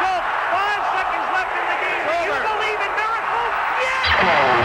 Schultz. Five seconds left in the game. Do you believe in miracles? Yes!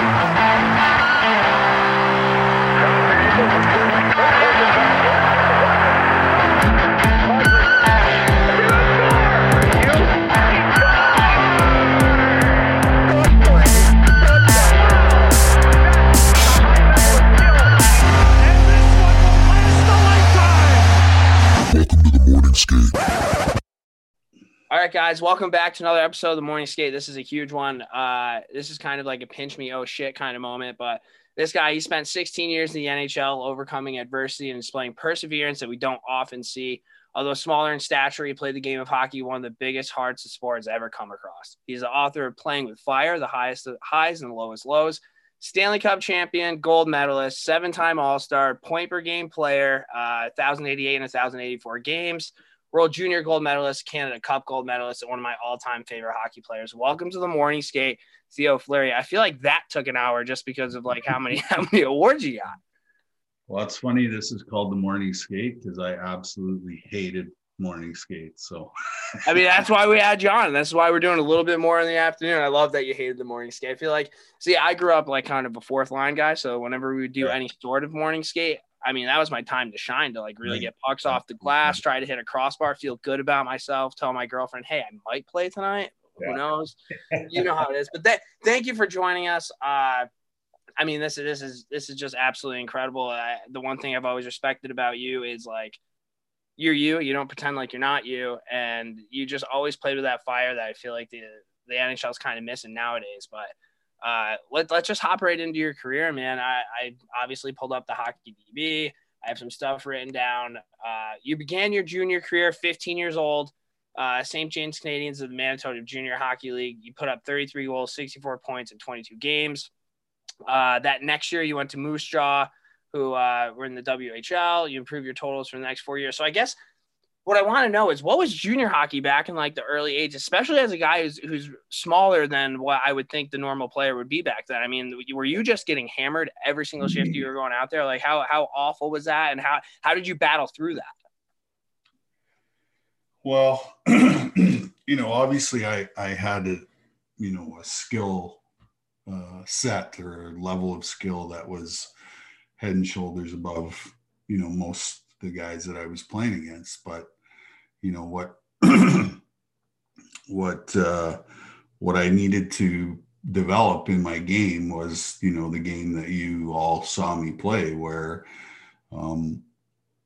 Guys, welcome back to another episode of the Morning Skate. This is a huge one. Uh, this is kind of like a pinch me, oh shit kind of moment. But this guy, he spent 16 years in the NHL, overcoming adversity and displaying perseverance that we don't often see. Although smaller in stature, he played the game of hockey, one of the biggest hearts the sport has ever come across. He's the author of Playing with Fire, the highest highs and the lowest lows. Stanley Cup champion, gold medalist, seven time All Star, point per game player, uh, 1,088 and 1,084 games, World Junior gold medalist, Canada Cup gold medalist, and one of my all time favorite hockey players. Welcome to the morning skate, Theo Fleury. I feel like that took an hour just because of like how many how many awards you got. Well, it's funny. This is called the morning skate because I absolutely hated morning skate. So I mean, that's why we had you on. That's why we're doing a little bit more in the afternoon. I love that you hated the morning skate. I feel like, see, I grew up like kind of a fourth line guy. So whenever we would do Right. any sort of morning skate, I mean, that was my time to shine to like really Right. get pucks off the glass, try to hit a crossbar, feel good about myself, tell my girlfriend, hey, I might play tonight. Yeah. Who knows? you know how it is. But that, thank you for joining us. Uh, I mean, this is this is this is just absolutely incredible. I, the one thing I've always respected about you is like you're you. You don't pretend like you're not you, and you just always played with that fire that I feel like the the NHL is kind of missing nowadays. But uh, let let's just hop right into your career, man. I, I obviously pulled up the hockey DB. I have some stuff written down. Uh, you began your junior career 15 years old. Uh, St. James Canadians of the Manitoba Junior Hockey League. You put up 33 goals, 64 points in 22 games. Uh, that next year, you went to Moose Jaw, who uh, were in the WHL. You improved your totals for the next four years. So I guess what I want to know is what was junior hockey back in like the early '80s, especially as a guy who's who's smaller than what I would think the normal player would be back then. I mean, were you just getting hammered every single shift you were going out there? Like how how awful was that, and how how did you battle through that? Well, you know, obviously I, I had a, you know, a skill uh, set or a level of skill that was head and shoulders above, you know, most the guys that I was playing against. But, you know, what, what, uh, what I needed to develop in my game was, you know, the game that you all saw me play where, um,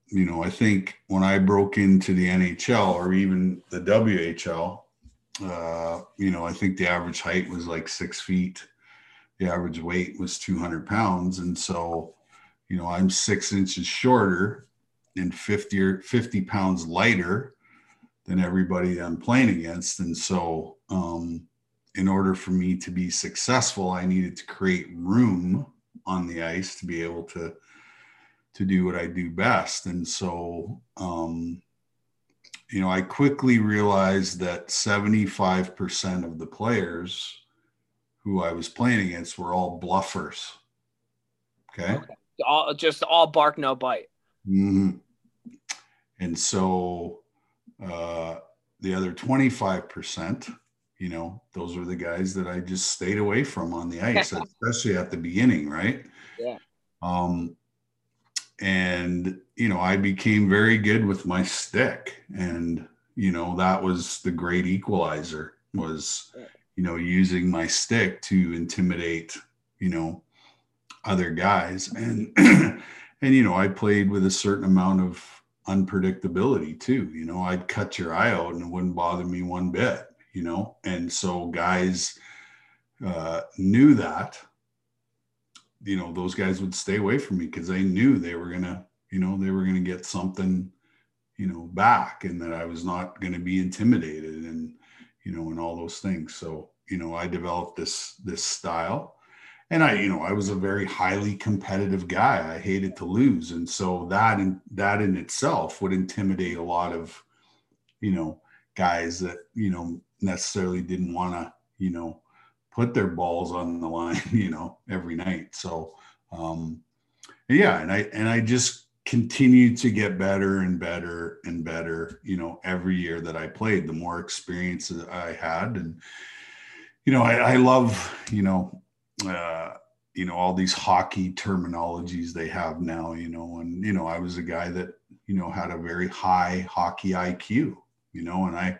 you know, I think when I broke into the NHL or even the WHL, uh, you know, I think the average height was like six feet. The average weight was 200 pounds. And so, you know, I'm six inches shorter and 50 or 50 pounds lighter than everybody I'm playing against. And so, um, in order for me to be successful, I needed to create room on the ice to be able to to do what I do best. And so, um, you know, I quickly realized that 75% of the players who I was playing against were all bluffers. Okay. Okay. All just all bark no bite. Mhm. And so uh, the other 25%, you know, those were the guys that I just stayed away from on the ice, especially at the beginning, right? Yeah. Um, and, you know, I became very good with my stick. And, you know, that was the great equalizer was, you know, using my stick to intimidate, you know, other guys. And, and, you know, I played with a certain amount of unpredictability too. You know, I'd cut your eye out and it wouldn't bother me one bit, you know? And so guys uh, knew that, you know, those guys would stay away from me because they knew they were going to, you know, they were going to get something, you know, back and that I was not going to be intimidated and, you know, and all those things. So, you know, I developed this, this style and I, you know, I was a very highly competitive guy. I hated to lose, and so that in that in itself would intimidate a lot of, you know, guys that you know necessarily didn't want to, you know, put their balls on the line, you know, every night. So, um, yeah, and I and I just continued to get better and better and better, you know, every year that I played, the more experience I had. And, you know, I, I love, you know, uh, you know, all these hockey terminologies they have now, you know, and, you know, I was a guy that, you know, had a very high hockey IQ, you know, and I,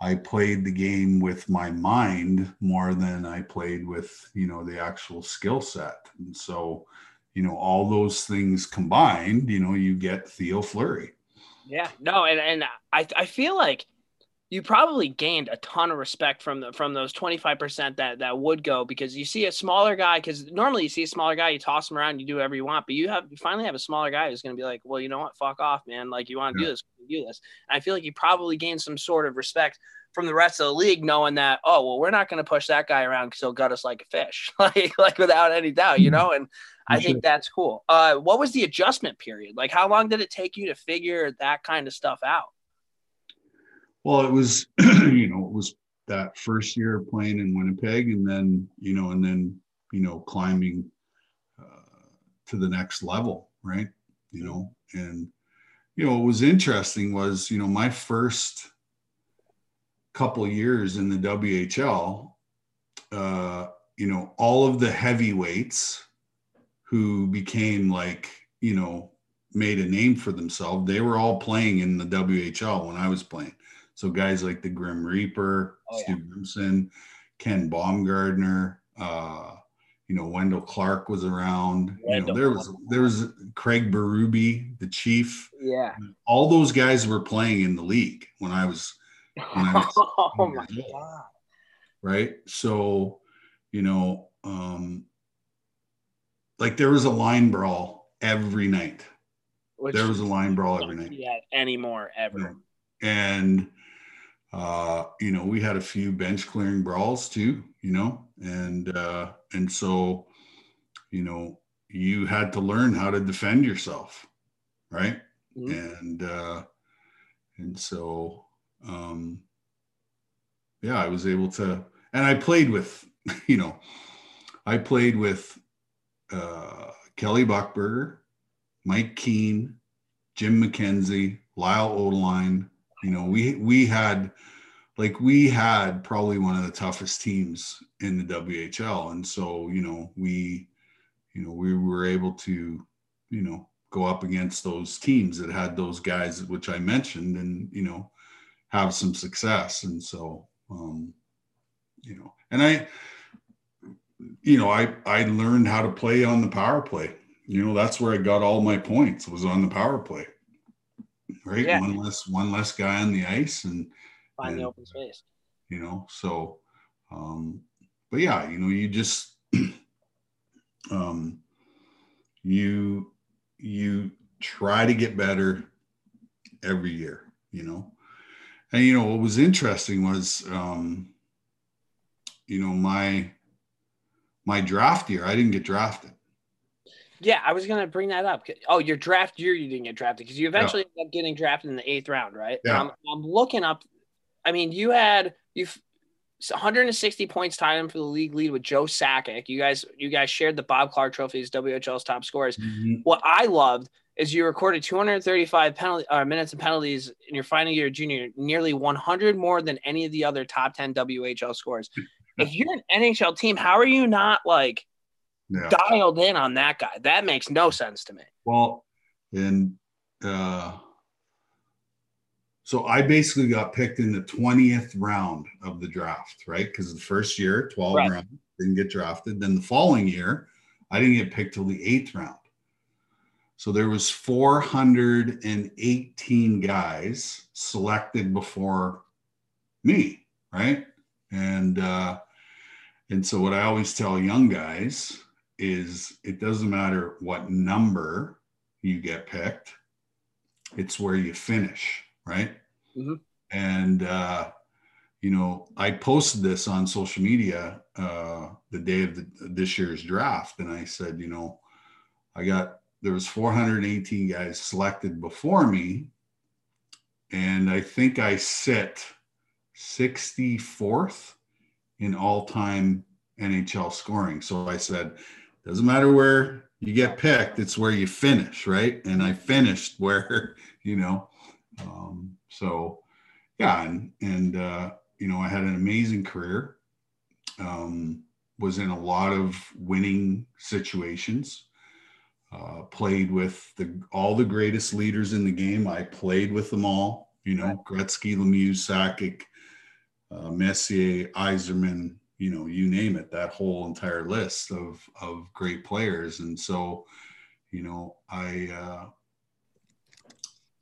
I played the game with my mind more than I played with, you know, the actual skill set. And so, you know, all those things combined, you know, you get Theo Fleury. Yeah, no, and and I I feel like you probably gained a ton of respect from the from those 25% that that would go because you see a smaller guy because normally you see a smaller guy you toss him around you do whatever you want but you have you finally have a smaller guy who's going to be like well you know what? Fuck off man. Like you want to yeah. do this do this. And i feel like you probably gained some sort of respect from the rest of the league knowing that oh well we're not going to push that guy around because he'll gut us like a fish. Like like without any doubt you know? And i think that's cool. Uh what was the adjustment period? Like how long did it take you to figure that kind of stuff out well, it was, you know, it was that first year playing in Winnipeg, and then, you know, and then, you know, climbing uh, to the next level, right? You know, and, you know, what was interesting was, you know, my first couple years in the WHL, uh, you know, all of the heavyweights who became like, you know, made a name for themselves, they were all playing in the WHL when I was playing. So guys like the Grim Reaper, oh, Steve yeah. Ken Baumgartner, uh, you know, Wendel Clark was around. Wendel. You know, there was there was Craig Berube, the chief. Yeah. All those guys were playing in the league when I was when I was oh my god. Right. So, you know, um like there was a line brawl every night. Which there was a line brawl every night. Yeah, anymore ever. And uh, you know, we had a few bench clearing brawls too, you know, and uh, and so, you know, you had to learn how to defend yourself, right? Mm-hmm. And uh, and so, um, yeah, I was able to, and I played with, you know, I played with uh, Kelly Buchberger, Mike Keane, Jim McKenzie, Lyle Odelein, you know, we we had like we had probably one of the toughest teams in the WHL, and so you know we you know we were able to you know go up against those teams that had those guys which I mentioned, and you know have some success, and so um, you know, and I you know I I learned how to play on the power play. You know, that's where I got all my points was on the power play right? Yeah. One less one less guy on the ice and find and, the open space. You know, so um, but yeah, you know, you just um you you try to get better every year, you know. And you know, what was interesting was um, you know, my my draft year, I didn't get drafted. Yeah, I was gonna bring that up. Oh, your draft year you didn't get drafted because you eventually yeah. ended up getting drafted in the eighth round, right? Yeah. I'm, I'm, looking up. I mean, you had you've 160 points tied in for the league lead with Joe Sakic. You guys, you guys shared the Bob Clarke Trophy as WHL's top scorers. Mm-hmm. What I loved is you recorded 235 penalty uh, minutes and penalties in your final year junior, nearly 100 more than any of the other top 10 WHL scores. if you're an NHL team, how are you not like? Yeah. dialed in on that guy. That makes no sense to me. Well, and uh, so I basically got picked in the 20th round of the draft, right? Because the first year, 12 right. round, didn't get drafted. Then the following year, I didn't get picked till the eighth round. So there was 418 guys selected before me, right? And uh, and so what I always tell young guys is it doesn't matter what number you get picked, it's where you finish, right? Mm-hmm. And, uh, you know, I posted this on social media uh, the day of the, this year's draft, and I said, you know, I got there was 418 guys selected before me, and I think I sit 64th in all-time NHL scoring. So I said, doesn't matter where you get picked, it's where you finish, right? And I finished where, you know, um, so yeah, and and uh, you know, I had an amazing career. Um, was in a lot of winning situations. Uh, played with the all the greatest leaders in the game. I played with them all. You know, Gretzky, Lemieux, Sakic, uh, Messier, Yzerman, you know, you name it, that whole entire list of, of great players. And so, you know, I, uh,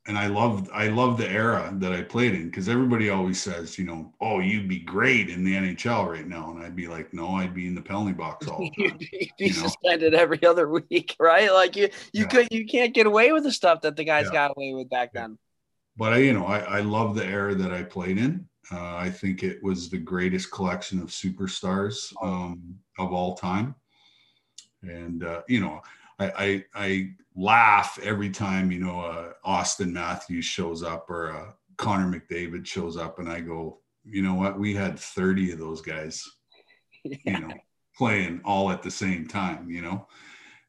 and I loved, I love the era that I played in because everybody always says, you know, oh, you'd be great in the NHL right now. And I'd be like, no, I'd be in the penalty box all the time. you be suspended every other week, right? Like you, you yeah. could, you can't get away with the stuff that the guys yeah. got away with back then. But I, you know, I, I love the era that I played in. Uh, I think it was the greatest collection of superstars oh. um, of all time. And, uh, you know, I, I, I, laugh every time, you know, uh, Auston Matthews shows up or uh, Connor McDavid shows up, and I go, you know what? We had 30 of those guys, yeah. you know, playing all at the same time, you know?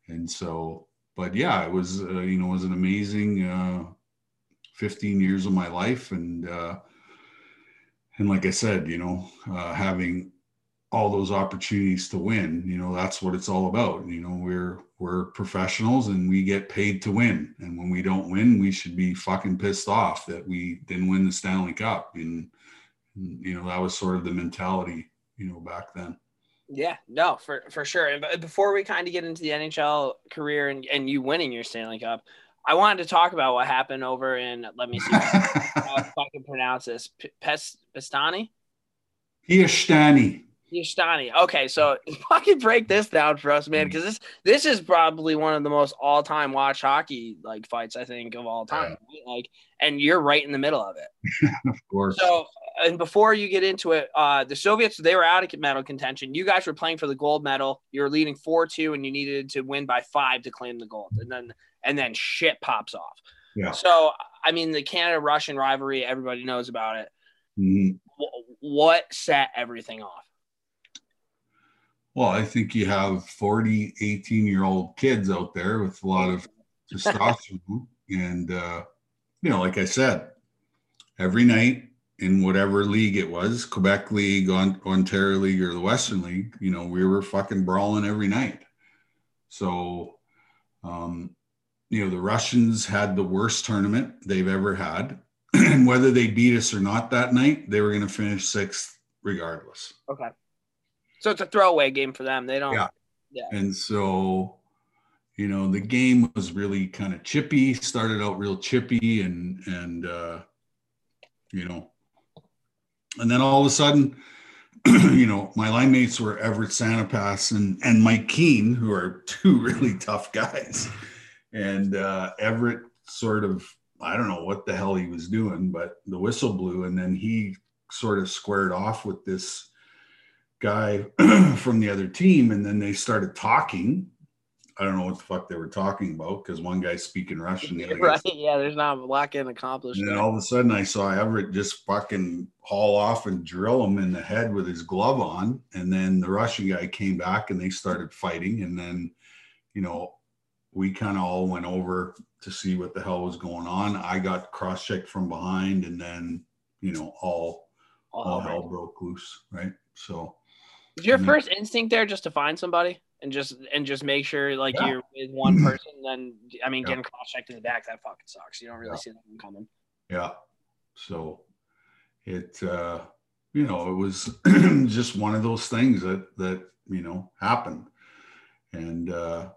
And so, but yeah, it was, uh, you know, it was an amazing uh, 15 years of my life. And, uh, and like I said, you know, uh, having all those opportunities to win, you know, that's what it's all about. You know, we're we're professionals and we get paid to win. And when we don't win, we should be fucking pissed off that we didn't win the Stanley Cup. And, and you know, that was sort of the mentality, you know, back then. Yeah, no, for for sure. And before we kind of get into the NHL career and, and you winning your Stanley Cup, I wanted to talk about what happened over in. Let me see how I can pronounce this. P- Pes Pestani. Piestany. Piestany. Okay, so can break this down for us, man, because this this is probably one of the most all time watch hockey like fights I think of all time. Yeah. Like, and you're right in the middle of it. of course. So, and before you get into it, uh, the Soviets they were out of medal contention. You guys were playing for the gold medal. You were leading four two, and you needed to win by five to claim the gold. And then and then shit pops off. Yeah. So I mean, the Canada Russian rivalry, everybody knows about it. Mm-hmm. What set everything off? Well, I think you have 40, 18 year old kids out there with a lot of testosterone. and, uh, you know, like I said, every night in whatever league it was Quebec League, Ontario League, or the Western League, you know, we were fucking brawling every night. So, um, you know, the Russians had the worst tournament they've ever had. and whether they beat us or not that night, they were going to finish sixth regardless. Okay. So it's a throwaway game for them. They don't. Yeah. Yeah. And so, you know, the game was really kind of chippy. Started out real chippy, and and uh, you know, and then all of a sudden, you know, my line mates were Everett Sanipass and and Mike Keane, who are two really tough guys and uh, Everett sort of I don't know what the hell he was doing, but the whistle blew, and then he sort of squared off with this guy from the other team, and then they started talking. I don't know what the fuck they were talking about because one guy's speaking Russian, the other right? Yeah, there's not a lot getting accomplished. And then all of a sudden, I saw Everett just fucking haul off and drill him in the head with his glove on, and then the Russian guy came back and they started fighting, and then you know we kind of all went over to see what the hell was going on. I got cross checked from behind, and then you know all all, all hell broke loose, right? So, was your first then, instinct there just to find somebody and just and just make sure like yeah. you're with one person? Then I mean, yeah. getting cross checked in the back that fucking sucks. You don't really yeah. see that one coming. Yeah. So it uh you know it was just one of those things that that you know happened and uh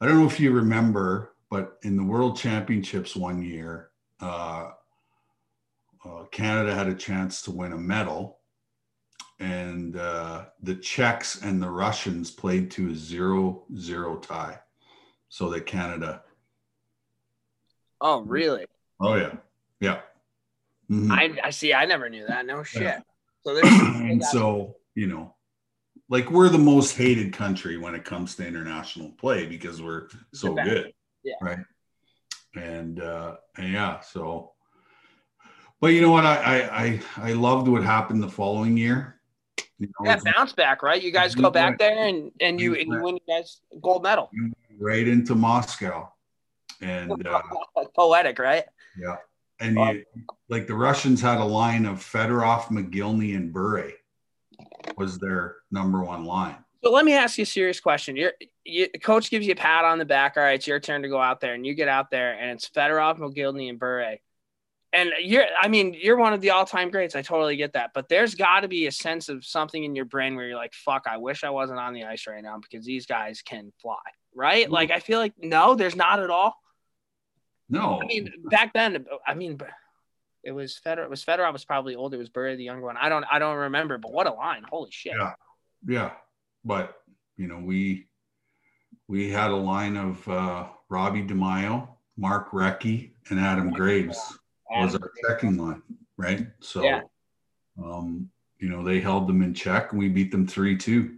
I don't know if you remember, but in the World Championships one year, uh, uh, Canada had a chance to win a medal, and uh, the Czechs and the Russians played to a zero-zero tie, so that Canada. Oh, really? Oh yeah, yeah. Mm-hmm. I, I see. I never knew that. No shit. Yeah. So, and so you know, like we're the most hated country when it comes to international play because we're so good. Yeah. Right. And uh and yeah, so but you know what? I I I, I loved what happened the following year. You know, Yeah, bounce back, right? You guys go back there and and you and you win you guys gold medal. right into Moscow, and uh, Poetic, right? yeah, and you, like the Russians had a line of Fedorov, Mogilny, and Bure was their number one line. So let me ask you a serious question. You're, you, coach gives you a pat on the back. All right, it's your turn to go out there, and you get out there, and it's Fedorov, Mogilny, and Bure. And you're, I mean, you're one of the all-time greats. I totally get that, but there's got to be a sense of something in your brain where you're like, "Fuck, I wish I wasn't on the ice right now because these guys can fly." Right? Mm-hmm. Like, I feel like no, there's not at all. No, I mean, back then, I mean, it was Fedor. It was Fedorov was probably older. It was Bure the younger one. I don't, I don't remember. But what a line! Holy shit! Yeah. yeah, but you know we we had a line of uh, Robbie DiMaio, Mark Recchi, and Adam Graves was our checking line, right? So, Yeah. um, you know, they held them in check and we beat them 3 2.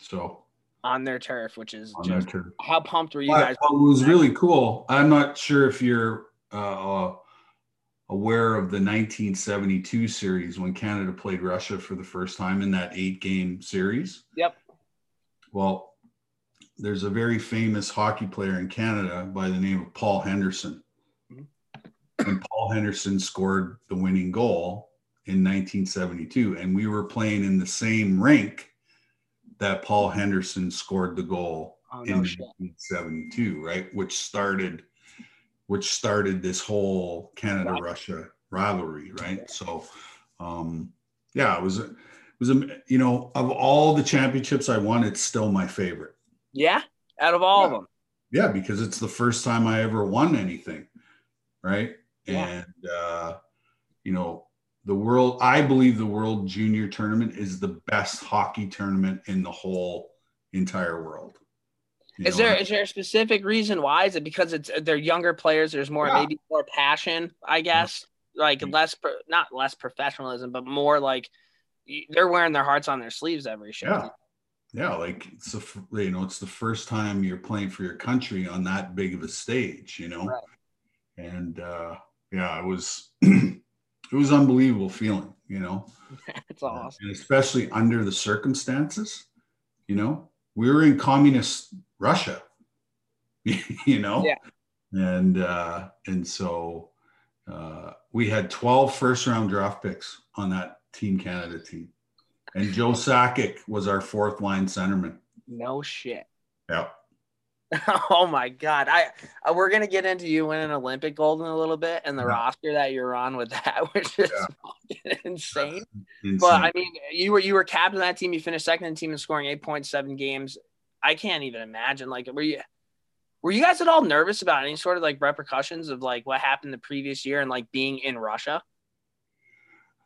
So, on their turf, which is on their just turn. how pumped were you But guys? what was really cool, I'm not sure if you're uh, aware of the 1972 series when Canada played Russia for the first time in that eight game series. Yep. Well, there's a very famous hockey player in Canada by the name of Paul Henderson. Mhm. And Paul Henderson scored the winning goal in 1972. And we were playing in the same rink that Paul Henderson scored the goal Oh in shit! 1972, right? Which started which started this whole Canada Russia rivalry, right? So um yeah, it was it was a you know, of all the championships I won, it's still my favorite. Yeah, out of all of them, Yeah, because it's the first time I ever won anything, right? Yeah. And uh, you know, the world I believe the World Junior Tournament is the best hockey tournament in the whole entire world. You is know, there is there a specific reason why? Is it because it's they're younger players? There's more Yeah. maybe more passion, I guess. Like Yeah. less, pro- not less professionalism, but more like they're wearing their hearts on their sleeves every show. Yeah. Yeah, like it's the you know it's the first time you're playing for your country on that big of a stage, you know, Right. and uh, yeah, it was it was unbelievable feeling, you know, it's awesome. and especially under the circumstances, you know, we were in communist Russia, you know, Yeah. and uh, and so uh, we had 12 first round draft picks on that Team Canada team, and Joe Sakic was our fourth line centerman. No shit. Yeah. Oh my god! I uh, we're gonna get into you winning Olympic gold in a little bit, and the Yeah. roster that you're on with that, which is Yeah. insane. Insane. But I mean, you were you were captain of that team. You finished second in the team in scoring eight point seven games. I can't even imagine. Like, were you were you guys at all nervous about any sort of like repercussions of like what happened the previous year and like being in Russia?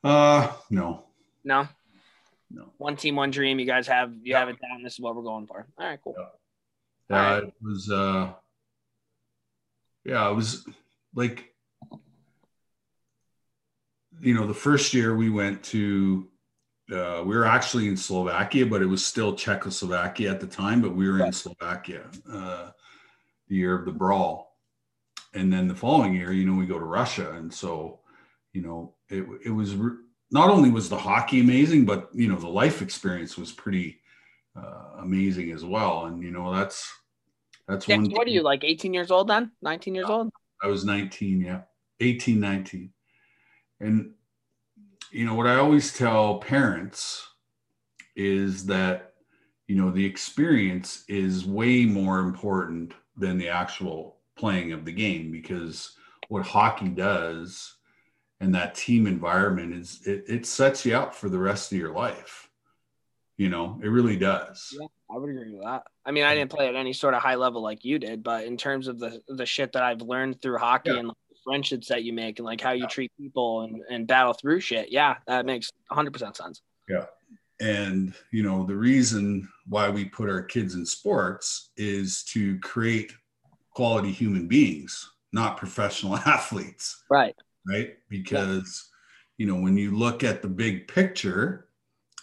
uh, no, No, no. one team, one dream. You guys have you Yeah. have it down. This is what we're going for. All right, cool. Yeah. Yeah, right. it was. uh Yeah, it was like, you know, the first year we went to. Uh, we were actually in Slovakia, but it was still Czechoslovakia at the time. But we were in Slovakia uh, the year of the brawl, and then the following year, you know, we go to Russia, and so, you know, it it was re- not only was the hockey amazing, but you know, the life experience was pretty uh, amazing as well. And you know, that's that's Yeah, one. what are you like? Eighteen years old then? Nineteen years Yeah. old? I was 19, yeah, 18, 19. And, you know, what I always tell parents is that, you know, the experience is way more important than the actual playing of the game because what hockey does and that team environment is it, it sets you up for the rest of your life. You know, it really does. Yeah, I would agree with that. I mean, I didn't play at any sort of high level like you did, but in terms of the the shit that I've learned through hockey Yeah. and friendships that you make and like how you Yeah. treat people and, and battle through shit, yeah, that makes 100% sense. Yeah. And, you know, the reason why we put our kids in sports is to create quality human beings, not professional athletes, Right. right? Because, you know, when you look at the big picture,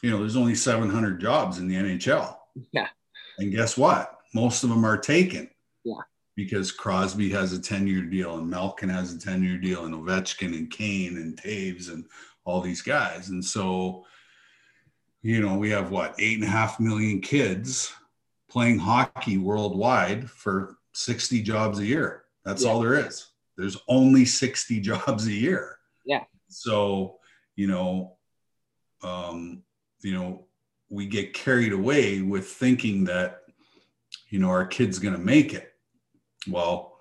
you know, there's only 700 jobs in the NHL. Yeah. And guess what? Most of them are taken. Yeah. Because Crosby has a 10 year deal and Malkin has a 10 year deal and Ovechkin and Kane and Toews and all these guys. And so, you know, we have what eight and a half million kids playing hockey worldwide for 60 jobs a year. That's Yeah. all there is. There's only 60 jobs a year. Yeah. So, you know, um, you know, we get carried away with thinking that, you know, our kid's going to make it. Well,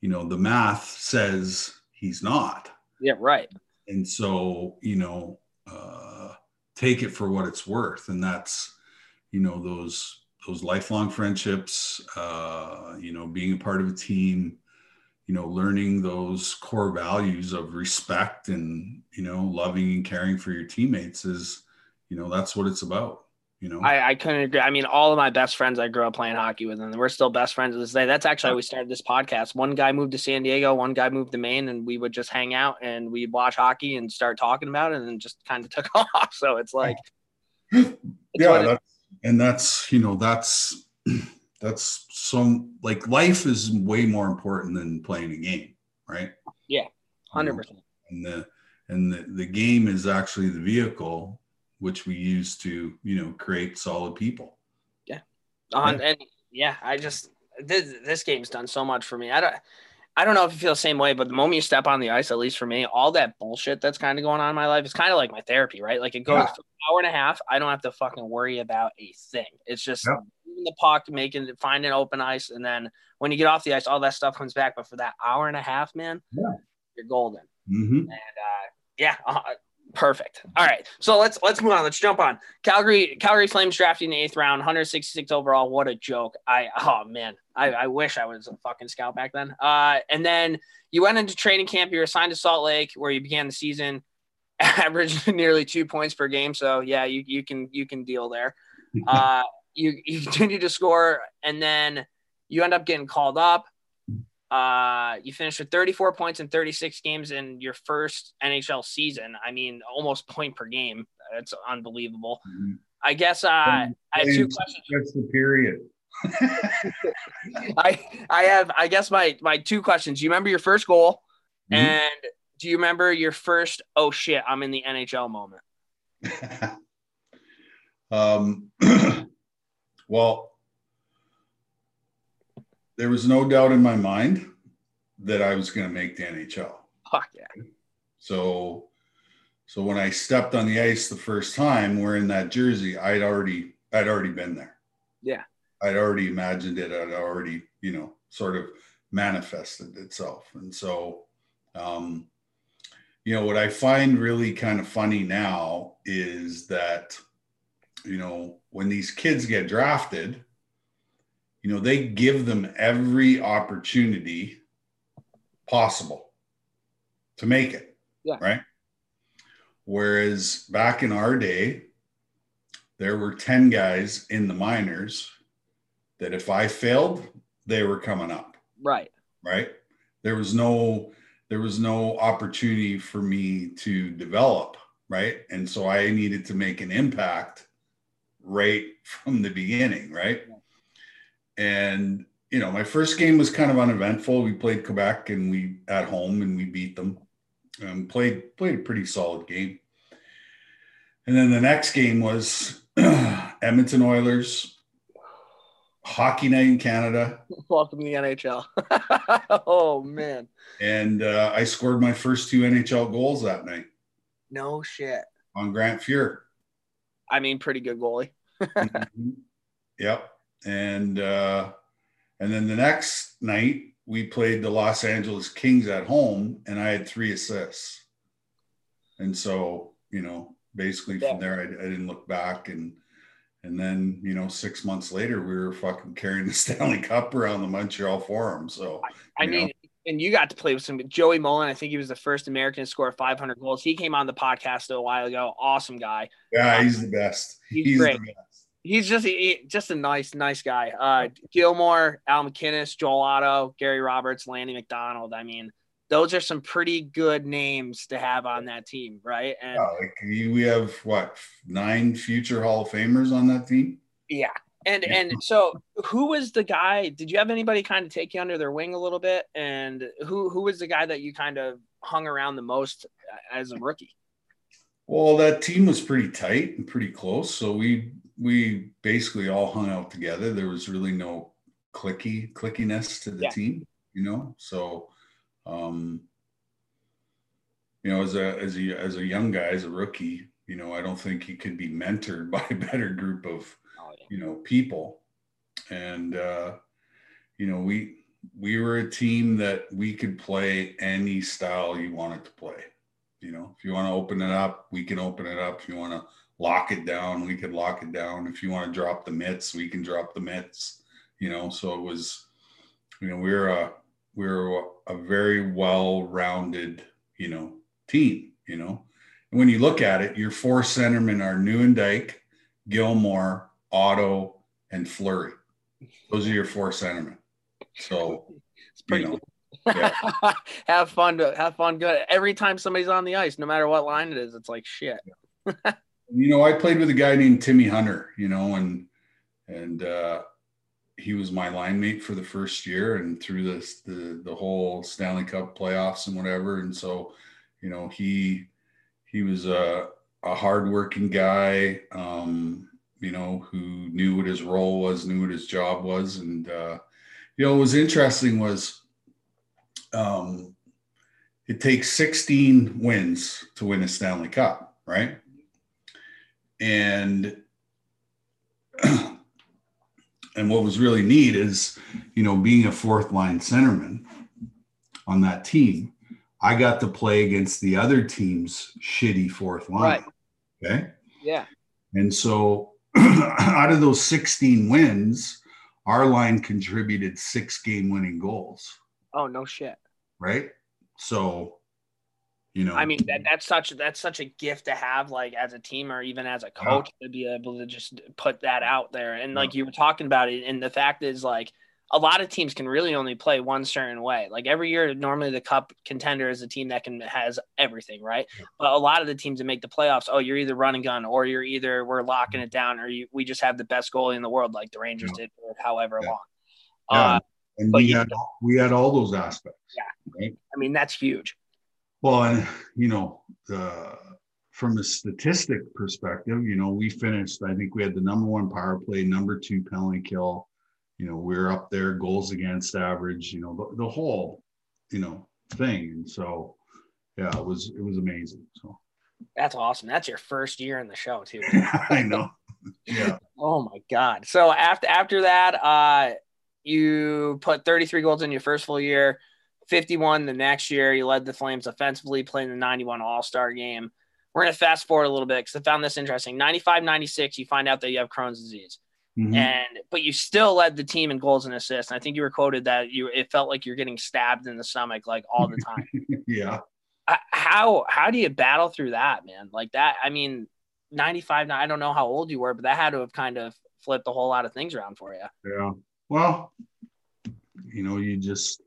you know, the math says he's not. Yeah, right. and so you know uh, take it for what it's worth. And that's you know those those lifelong friendships uh, you know being a part of a team you know learning those core values of respect and you know loving and caring for your teammates is you know that's what it's about you know I, I couldn't agree. I mean, all of my best friends I grew up playing hockey with, and we're still best friends to this day. That's actually how we started this podcast. One guy moved to San Diego, one guy moved to Maine, and we would just hang out and we'd watch hockey and start talking about it, and just kind of took off. So it's like, it's yeah what it- and that's you know that's that's some like life is way more important than playing a game right Yeah, know, 100%. and the and the, the game is actually the vehicle which we use to you know create solid people On and yeah, I just this, this game's done so much for me. I don't I don't know if you feel the same way, but the moment you step on the ice, at least for me, all that bullshit that's kind of going on in my life is kind of like my therapy, right? Like it goes Yeah. for an hour and a half. I don't have to fucking worry about a thing. It's just moving the puck, making it, finding open ice, and then when you get off the ice, all that stuff comes back. But for that hour and a half, man, Yeah. you're golden. mm-hmm. And uh, yeah, uh, perfect. All right, so let's let's move on. Let's jump on Calgary. Calgary Flames drafting in the eighth round, 166 overall. What a joke! I oh man, I, I wish I was a fucking scout back then. Uh, and then you went into training camp. You were assigned to Salt Lake, where you began the season, averaged nearly two points per game. So yeah, you you can you can deal there. Uh, you you continue to score, and then you end up getting called up. Uh, you finished with 34 points in 36 games in your first NHL season. I mean, almost point per game. That's unbelievable. I guess uh, I have two questions. that's the period I I have I guess my my two questions. Do you remember your first goal? Mhm. And do you remember your first oh shit, I'm in the NHL moment? um, well, there was no doubt in my mind that I was going to make the NHL. Fuck yeah. So, so when I stepped on the ice the first time wearing that jersey, I'd already, I'd already been there. Yeah. I'd already imagined it. I'd already, you know, sort of manifested itself. And so, um, you know, what I find really kind of funny now is that, you know, when these kids get drafted, you know, they give them every opportunity possible to make it. Yeah. Right. Whereas back in our day, there were 10 guys in the minors that if I failed, they were coming up Right. right there was no there was no opportunity for me to develop right and so i needed to make an impact right from the beginning right and you know my first game was kind of uneventful we played quebec and we at home and we beat them um, played played a pretty solid game and then the next game was edmonton oilers hockey night in canada Welcome to the NHL. oh man. and uh, I scored my first two NHL goals that night No shit. on Grant Fuhr. I mean, pretty good goalie. yep, and uh, and then the next night we played the Los Angeles Kings at home, and I had three assists. And so you know, basically Yeah. from there, I, I didn't look back, and and then you know, six months later, we were fucking carrying the Stanley Cup around the Montreal Forum. So I You mean, know. and you got to play with some Joey Mullen. I think he was the first American to score 500 goals. He came on the podcast a while ago. Awesome guy. yeah, he's the best. He's He's, great. the best. He's just he, just a nice, nice guy. Uh, Gilmour, Al MacInnis, Joel Otto, Gary Roberts, Lanny McDonald. I mean, those are some pretty good names to have on that team, right? And Yeah, like we have what nine future Hall of Famers on that team. yeah, and Yeah. and so who was the guy? Did you have anybody kind of take you under their wing a little bit? And who who was the guy that you kind of hung around the most as a rookie? Well, that team was pretty tight and pretty close. So we we basically all hung out together. There was really no clicky clickiness to the Yeah. team, you know. So um you know, as a as a as a young guy, as a rookie, you know, I don't think he could be mentored by a better group of Oh, yeah. you know people and uh you know we we were a team that we could play any style you wanted to play you know if you want to open it up we can open it up if you want to lock it down. We could lock it down. If you want to drop the mitts we can drop the mitts you know so it was you know we we're a we we're a very well rounded you know team you know? And when you look at it your four centermen are Nieuwendyk, Gilmour Otto and Fleury those are your four centermen. So It's pretty you know, good. yeah. have fun to have fun good. Every time somebody's on the ice no matter what line it is it's like shit you know, I played with a guy named Timmy Hunter, you know, and and uh, he was my line mate for the first year and through this the the whole Stanley Cup playoffs and whatever. And so, you know, he he was a a hardworking guy, um, you know, who knew what his role was, knew what his job was, and uh, you know, what was interesting was um, it takes 16 wins to win a Stanley Cup, right? And and what was really neat is, you know, being a fourth line centerman on that team, I got to play against the other team's shitty fourth line. right. Okay. yeah And so out of those 16 wins, our line contributed six game winning goals, oh no shit right? So, you know, I mean that that's such that's such a gift to have like as a team or even as a coach to be able to just put that out there and like you were talking about it and the fact is like a lot of teams can really only play one certain way like every year normally the cup contender is a team that can has everything right but a lot of the teams that make the playoffs oh you're either running gun or you're either we're locking it down or you, we just have the best goalie in the world like the Rangers Yeah. did for however Yeah. long Yeah. uh, and we had we had all those aspects. Yeah. I mean that's huge Well, and you know, uh, from a statistic perspective, you know, we finished. I think we had the number one power play, number two penalty kill. You know, we are up there, goals against average. You know, the, the whole, you know, thing. And so, yeah, it was it was amazing. So that's awesome that's your first year in the show too I know. Yeah. Oh my god. So after after that, uh you put 33 goals in your first full year, 51 the next year. You led the Flames offensively, playing the 91 All-Star game. We're gonna fast forward a little bit because I found this interesting. 95, 96, you find out that you have Crohn's disease. Mhm. And but you still led the team in goals and assists. And I think you were quoted that you it felt like you're getting stabbed in the stomach like all the time. yeah. How how do you battle through that, man? Like that, I mean, 95, I don't know how old you were, but that had to have kind of flipped a whole lot of things around for you. Yeah. Well, you know, you just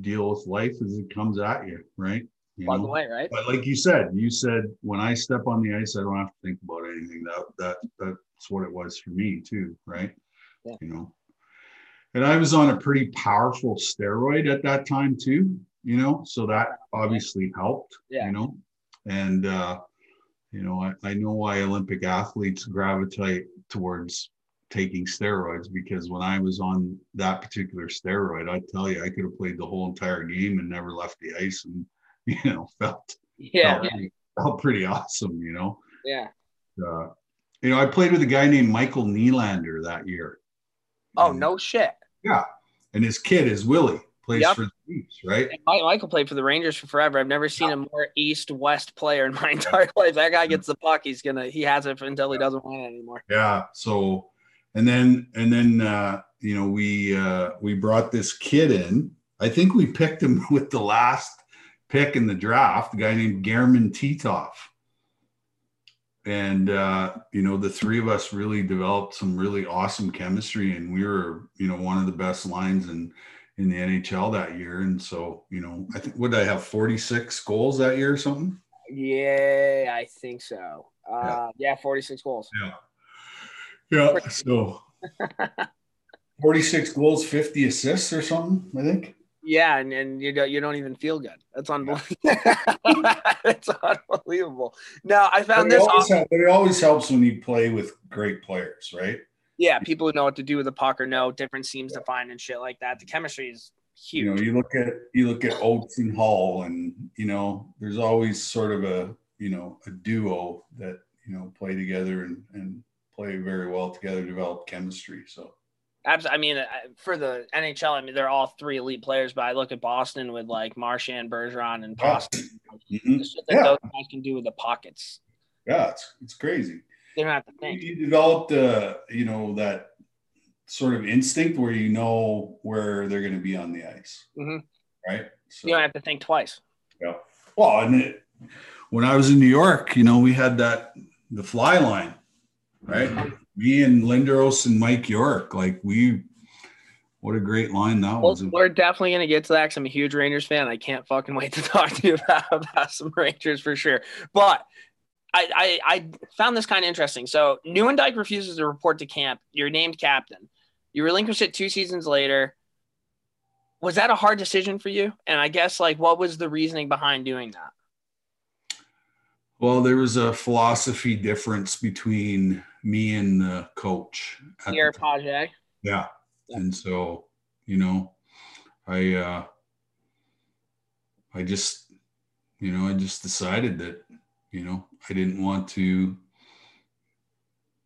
deal with life as it comes at you, right? You Plug know? away, right? But like you said, you said when I step on the ice, I don't have to think about anything. That that that's what it was for me too, right? Yeah. You know. And I was on a pretty powerful steroid at that time too, you know, so that obviously helped, Yeah. you know. And uh, you know, I, I know why Olympic athletes gravitate towards taking steroids because when I was on that particular steroid, I tell you, I could have played the whole entire game and never left the ice and you know felt Yeah, felt, pretty, felt pretty awesome, you know. yeah. Uh, you know, I played with a guy named Michael Nylander that year. Oh And- no shit. Yeah, and his kid is Willie, plays Yep. for the Chiefs, right? And Michael played for the Rangers for forever. I've never seen a more east-west player in my entire life. That guy gets the puck, he's gonna he has it until he doesn't want it anymore. Yeah. So, and then and then uh, you know we uh, we brought this kid in. I think we picked him with the last pick in the draft, a guy named German Titov. And uh, you know, the three of us really developed some really awesome chemistry, and we were, you know, one of the best lines in in the NHL that year. And so, you know, I think would I have 46 goals that year or something? Yeah, I think so. Uh, yeah, 46 goals. Yeah. Yeah. So 46 goals, 50 assists or something, I think. Yeah, and, and you don't you don't even feel good. That's unbelievable. It's unbelievable. No, I found it, this. always awesome. help- but it always helps when you play with great players, right? Yeah, people who know what to do with the puck or know different seams to find and shit like that. The chemistry is huge. You know, you look at you look at Oates and Hall, and you know, there's always sort of a you know a duo that you know play together and and play very well together, develop chemistry. So I mean, for the NHL, I mean, they're all three elite players, but I look at Boston with like Marchand, Bergeron, and Yeah. Boston. Mhm. That Yeah. those guys can do with the pockets. yeah, it's it's crazy. They don't have to think. you developed uh you know that sort of instinct where you know where they're going to be on the ice, Mhm. right? So You don't have to think twice. Yeah. Well, and it, when I was in New York, you know, we had that the fly line, right? Me and Lindros and Mike York, like we, what a great line that Well, was. we're definitely gonna get to that because I'm a huge Rangers fan. I can't fucking wait to talk to you about, about some Rangers for sure. But I, I, I found this kind of interesting. So Nieuwendyk refuses to report to camp. You're named captain. You relinquish it two seasons later. Was that a hard decision for you? And I guess like what was the reasoning behind doing that? Well, there was a philosophy difference between me and the coach. at the Pierre. Page. Yeah. And so, you know, I uh I just you know, I just decided that, you know, I didn't want to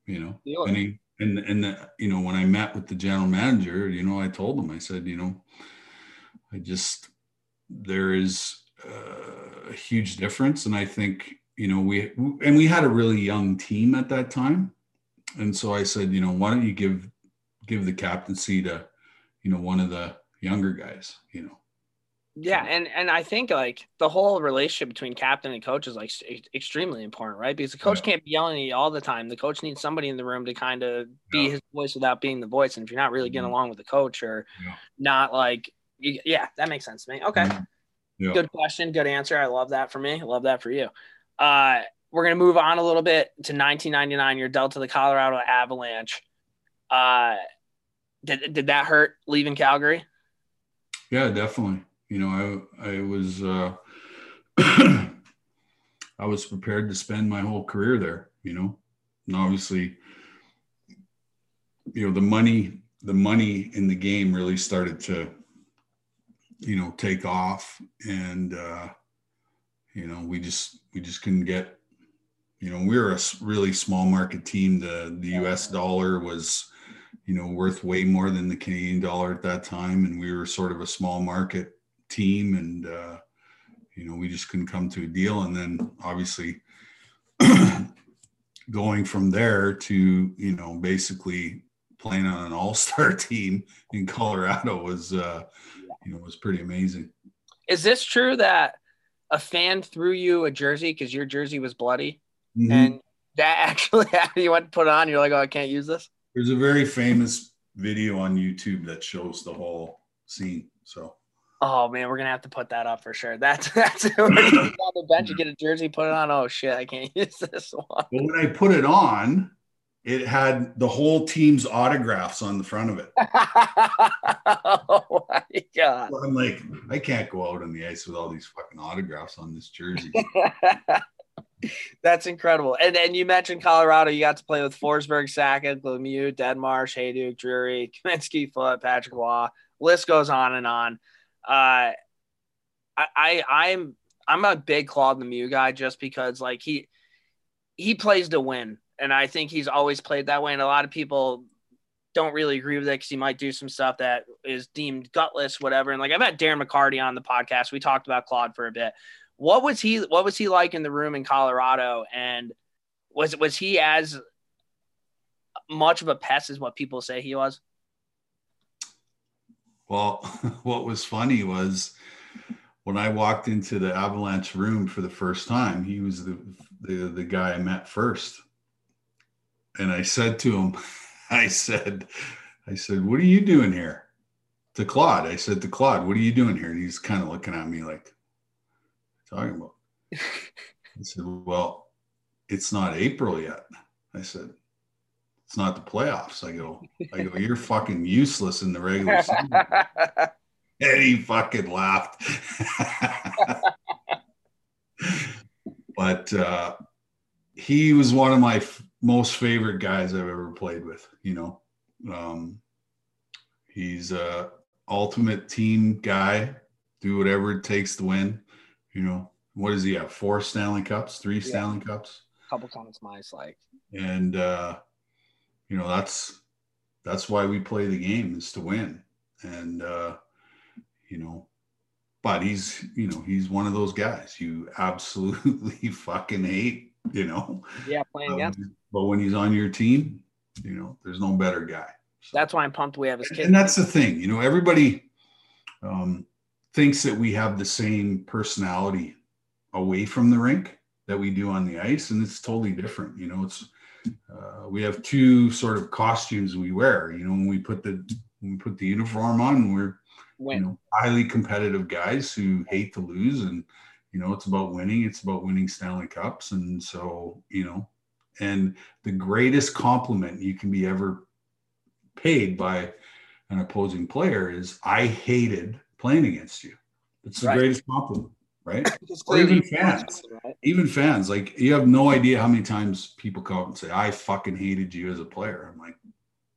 you know, Deal and and and the, you know, when I met with the general manager, you know, I told him I said, you know, I just there is uh, a huge difference and I think, you know, we and we had a really young team at that time. And so I said, you know, why don't you give give the captaincy to, you know, one of the younger guys, you know. Yeah, and and I think like the whole relationship between captain and coach is like extremely important, right? Because the coach Yeah. can't be yelling at you all the time. The coach needs somebody in the room to kind of be Yeah. his voice without being the voice. And if you're not really getting Mhm. along with the coach or Yeah. not like, you, yeah, that makes sense to me. Okay, Mhm. Yeah. good question, good answer. I love that for me. I love that for you. Uh, we're gonna move on a little bit to 1999. You're dealt to the Colorado Avalanche. Uh, did did that hurt leaving Calgary? Yeah, definitely. You know, I I was uh I was prepared to spend my whole career there, you know. And obviously, you know, the money the money in the game really started to you know take off and uh you know, we just we just couldn't get you know, we were a really small market team. The the US dollar was you know worth way more than the Canadian dollar at that time and we were sort of a small market team and uh you know we just couldn't come to a deal. And then obviously going from there to you know basically playing on an all-star team in Colorado was uh you know was pretty amazing. Is this true that a fan threw you a jersey because your jersey was bloody Mhm. and that actually you went to put on? You're like, oh, I can't use this. there's a very famous video on YouTube that shows the whole scene so Oh man, we're gonna have to put that up for sure. That's that's when you get on the bench, you get a jersey, put it on. Oh shit, I can't use this one. but when I put it on it had the whole team's autographs on the front of it oh my god. So I'm like, I can't go out on the ice with all these fucking autographs on this jersey. That's incredible. And and you mentioned Colorado. You got to play with Forsberg, Sakic, Lemieux, Deadmarsh, Hejduk, Drury, Kamensky, Foote, Patrick Roy. List goes on and on. Uh, I, I I'm I'm a big Claude Lemieux guy just because like he he plays to win, and I think he's always played that way. And a lot of people don't really agree with it because he might do some stuff that is deemed gutless, whatever. And like I've had Darren McCarty on the podcast. We talked about Claude for a bit. What was he? What was he like in the room in Colorado? And was was he as much of a pest as what people say he was? Well, what was funny was when I walked into the Avalanche room for the first time, he was the the, the guy I met first. And I said to him, I said, I said, what are you doing here? To Claude. I said to Claude, what are you doing here? And he's kind of looking at me like, talking about? I said, Well, it's not April yet. I said, It's not the playoffs. I go, I go, you're fucking useless in the regular season. and he fucking laughed. but uh, he was one of my f- most favorite guys I've ever played with. You know, um, he's a ultimate team guy. Do whatever it takes to win. You know, what does he have? Four Stanley Cups, three Yeah. Stanley Cups, A couple times mice like and uh, you know that's that's why we play the game is to win. And uh, you know, but he's you know he's one of those guys you absolutely fucking hate. You know, yeah playing against. Um, but when he's on your team, you know, there's no better guy. So- That's why I'm pumped we have his kid. and that's the thing, you know, everybody um, thinks that we have the same personality away from the rink that we do on the ice, and it's totally different. You know, it's uh, we have two sort of costumes we wear. You know, when we put the when we put the uniform on, we're you know highly competitive guys who hate to lose, and you know it's about winning. It's about winning Stanley Cups, and so you know, and the greatest compliment you can be ever paid by an opposing player is I hated playing against you. It's the Right. greatest compliment, right? Or even fans. Right? Even fans, like you have no idea how many times people come up and say, I fucking hated you as a player. I'm like,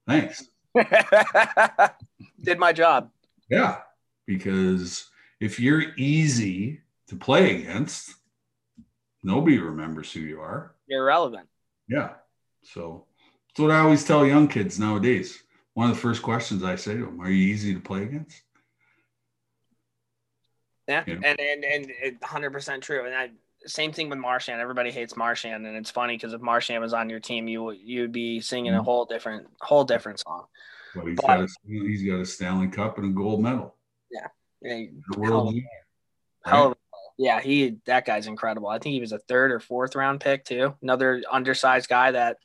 thanks. Did my job. Yeah. Because if you're easy to play against, nobody remembers who you are. You're irrelevant. Yeah. So that's what I always tell young kids nowadays. One of the first questions I say to them, are you easy to play against? Yeah, Yeah. and and and it, 100% true. And I same thing with Marchand. Everybody hates Marchand, and it's funny because if Marchand was on your team, you would you'd be singing a Mhm. whole different whole different song. But he's But- got a he's got a Stanley Cup and a gold medal. Yeah, The world hell yeah, he that guy's incredible. I think he was a third or fourth round pick too. Another undersized guy that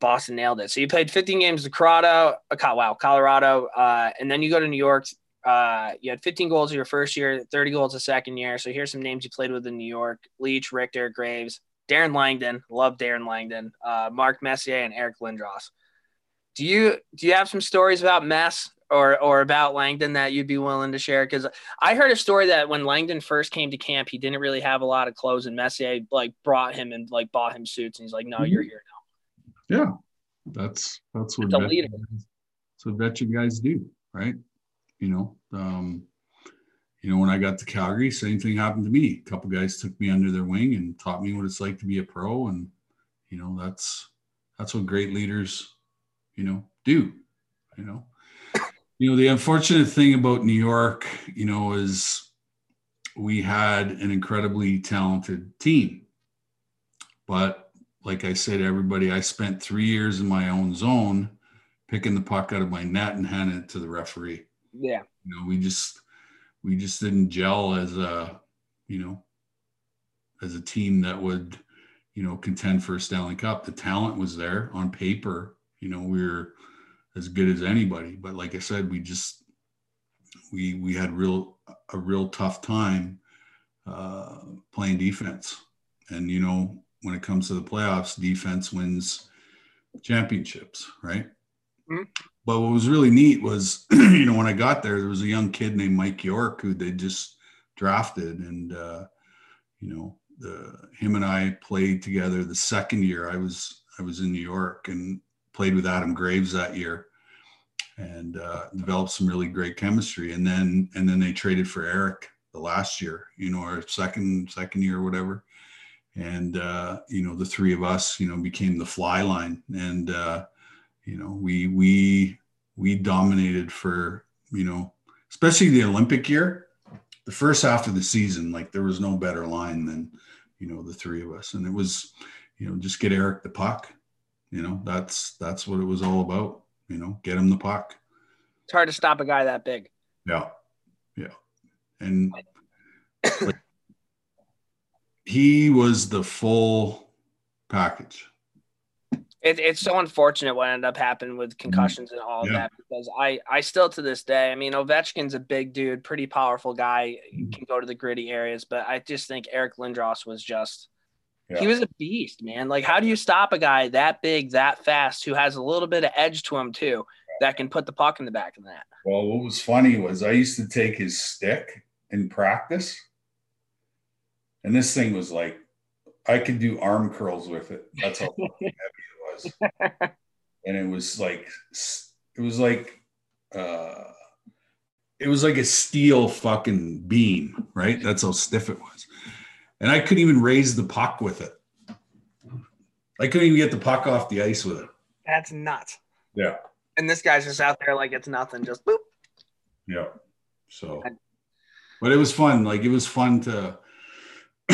Boston nailed it. So you played 15 games with Colorado, uh, wow, Colorado, uh, and then you go to New York. Uh, you had 15 goals your first year, 30 goals the second year. So here's some names you played with in New York: Leach, Richter, Graves, Darren Langdon. Love Darren Langdon. Uh, Mark Messier and Eric Lindros. Do you do you have some stories about Mess or or about Langdon that you'd be willing to share? Because I heard a story that when Langdon first came to camp, he didn't really have a lot of clothes, and Messier like brought him and like bought him suits, and he's like, "No, you're here now." Yeah, that's that's what That's a leader. that's what veteran guys do, right? You know, um, you know, when I got to Calgary, same thing happened to me. A couple guys took me under their wing and taught me what it's like to be a pro, and you know, that's that's what great leaders, you know, do. You know, you know, the unfortunate thing about New York, you know, is we had an incredibly talented team, but like I said, everybody, I spent three years in my own zone, picking the puck out of my net and handing it to the referee. Now." Yeah, You know, we just we just didn't gel as a, you know, as a team that would, you know, contend for a Stanley Cup. The talent was there on paper. You know, we were as good as anybody, but like I said, we just we we had real a real tough time uh, playing defense. And you know, when it comes to the playoffs, defense wins championships, right? Mhm. But what was really neat was, you know, when I got there, there was a young kid named Mike York who they just drafted, and uh, you know, the him and I played together the second year I was I was in New York and played with Adam Graves that year and uh, developed some really great chemistry. And then and then they traded for Eric the last year, you know, our second second year or whatever. And uh, you know, the three of us, you know, became the fly line, and uh, you know, we we we dominated for you know, especially the Olympic year. The first half of the season, like there was no better line than you know the three of us, and it was you know just get Eric the puck. You know, that's that's what it was all about. You know, get him the puck. it's hard to stop a guy that big. Yeah, yeah, and like, he was the full package. It, it's so unfortunate what ended up happening with concussions and all Mm-hmm. Yeah. that because I, I still to this day, I mean, Ovechkin's a big dude, pretty powerful guy, Mm-hmm. can go to the gritty areas, but I just think Eric Lindros was just, Yeah. he was a beast, man. Like, how do you stop a guy that big, that fast, who has a little bit of edge to him too? that can put the puck in the back of the net. Well, what was funny was I used to take his stick in practice, and this thing was like I could do arm curls with it. That's how was, and it was like it was like uh, it was like a steel fucking beam, right? That's how stiff it was, and I couldn't even raise the puck with it. I couldn't even get the puck off the ice with it. That's nuts. Yeah. And this guy's just out there like it's nothing, just boop. Yeah. So, but it was fun. Like it was fun to,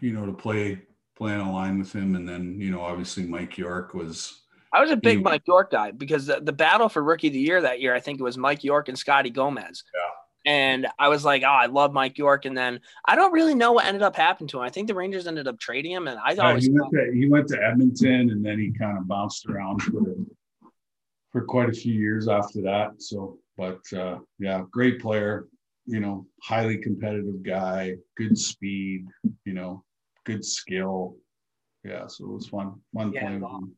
you know, to play play on a line with him, and then you know, obviously Mike York was. I was a big He- Mike York guy because the, the battle for rookie of the year that year, I think it was Mike York and Scotty Gomez. Yeah. And I was like, oh, I love Mike York. And then I don't really know what ended up happening to him. I think the Rangers ended up trading him. And I thought always he went to he went to Edmonton, and then he kind of bounced around for for quite a few years after that. So, but uh, yeah, great player. You know, highly competitive guy, good speed. You know, good skill. Yeah, so it was fun. Fun Yeah, playing with well.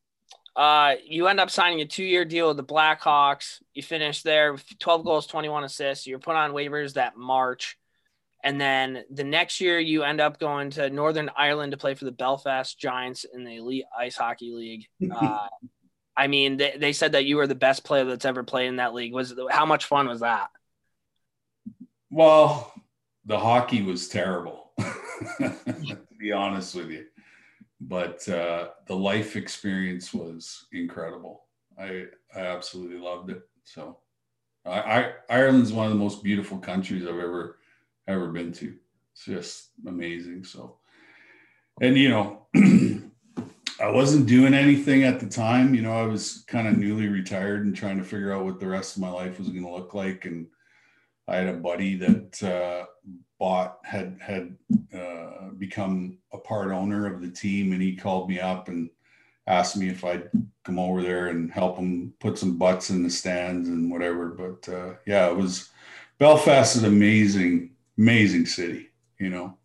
Uh, you end up signing a two-year deal with the Blackhawks. You finish there with 12 goals, 21 assists. You're put on waivers that March, and then the next year you end up going to Northern Ireland to play for the Belfast Giants in the Elite Ice Hockey League. Uh, I mean, they, they said that you were the best player that's ever played in that league. Was how much fun was that? Well, the hockey was terrible, to be honest with you. But uh, the life experience was incredible. I I absolutely loved it. So, I, I Ireland's one of the most beautiful countries I've ever ever been to. It's just amazing. So, and you know, I wasn't doing anything at the time. You know, I was kind of newly retired and trying to figure out what the rest of my life was going to look like. And I had a buddy that uh, bought had had uh, become a part owner of the team, and he called me up and asked me if I'd come over there and help him put some butts in the stands and whatever. But uh, yeah, it was Belfast is an amazing, amazing city, you know,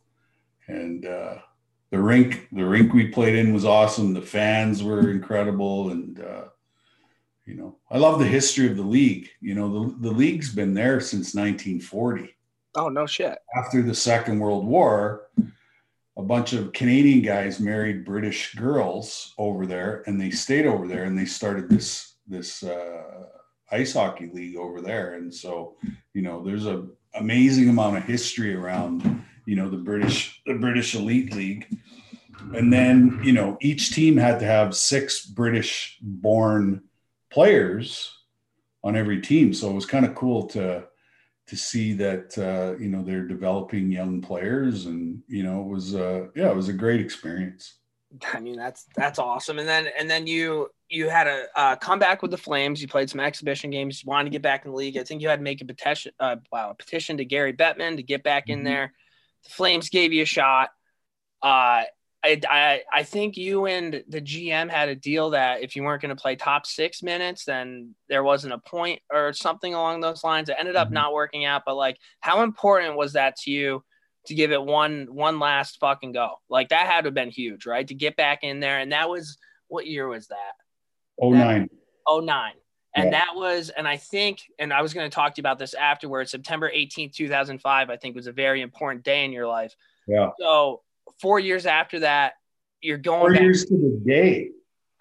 and uh, the rink the rink we played in was awesome. The fans were incredible, and uh, you know, I love the history of the league. You know, the, the league's been there since 1940 Oh no shit. after the Second World War, a bunch of Canadian guys married British girls over there, and they stayed over there, and they started this this uh, ice hockey league over there. And so, you know, there's a amazing amount of history around, you know, the British the British Elite League. And then, you know, each team had to have six British born players on every team. So it was kind of cool to to see that uh, you know they're developing young players, and you know it was uh, yeah it was a great experience. I mean, that's that's awesome. And then and then you you had a uh, comeback with the Flames. You played some exhibition games. You wanted to get back in the league. I think you had to make a petition. Uh, wow, a petition to Gary Bettman to get back in Mhm. there. The Flames gave you a shot. Uh, I, I I think you and the GM had a deal that if you weren't going to play top six minutes, then there wasn't a point or something along those lines. It ended up Mhm. not working out. But like, how important was that to you? to give it one one last fucking go. Like that had to have been huge, right? To get back in there. And that was what year was that? Oh nine. Oh nine. And Yeah. that was, and I think, and I was going to talk to you about this afterwards. September 18th, 2005, I think was a very important day in your life. Yeah. So four years after that, you're going Four back. years to the day.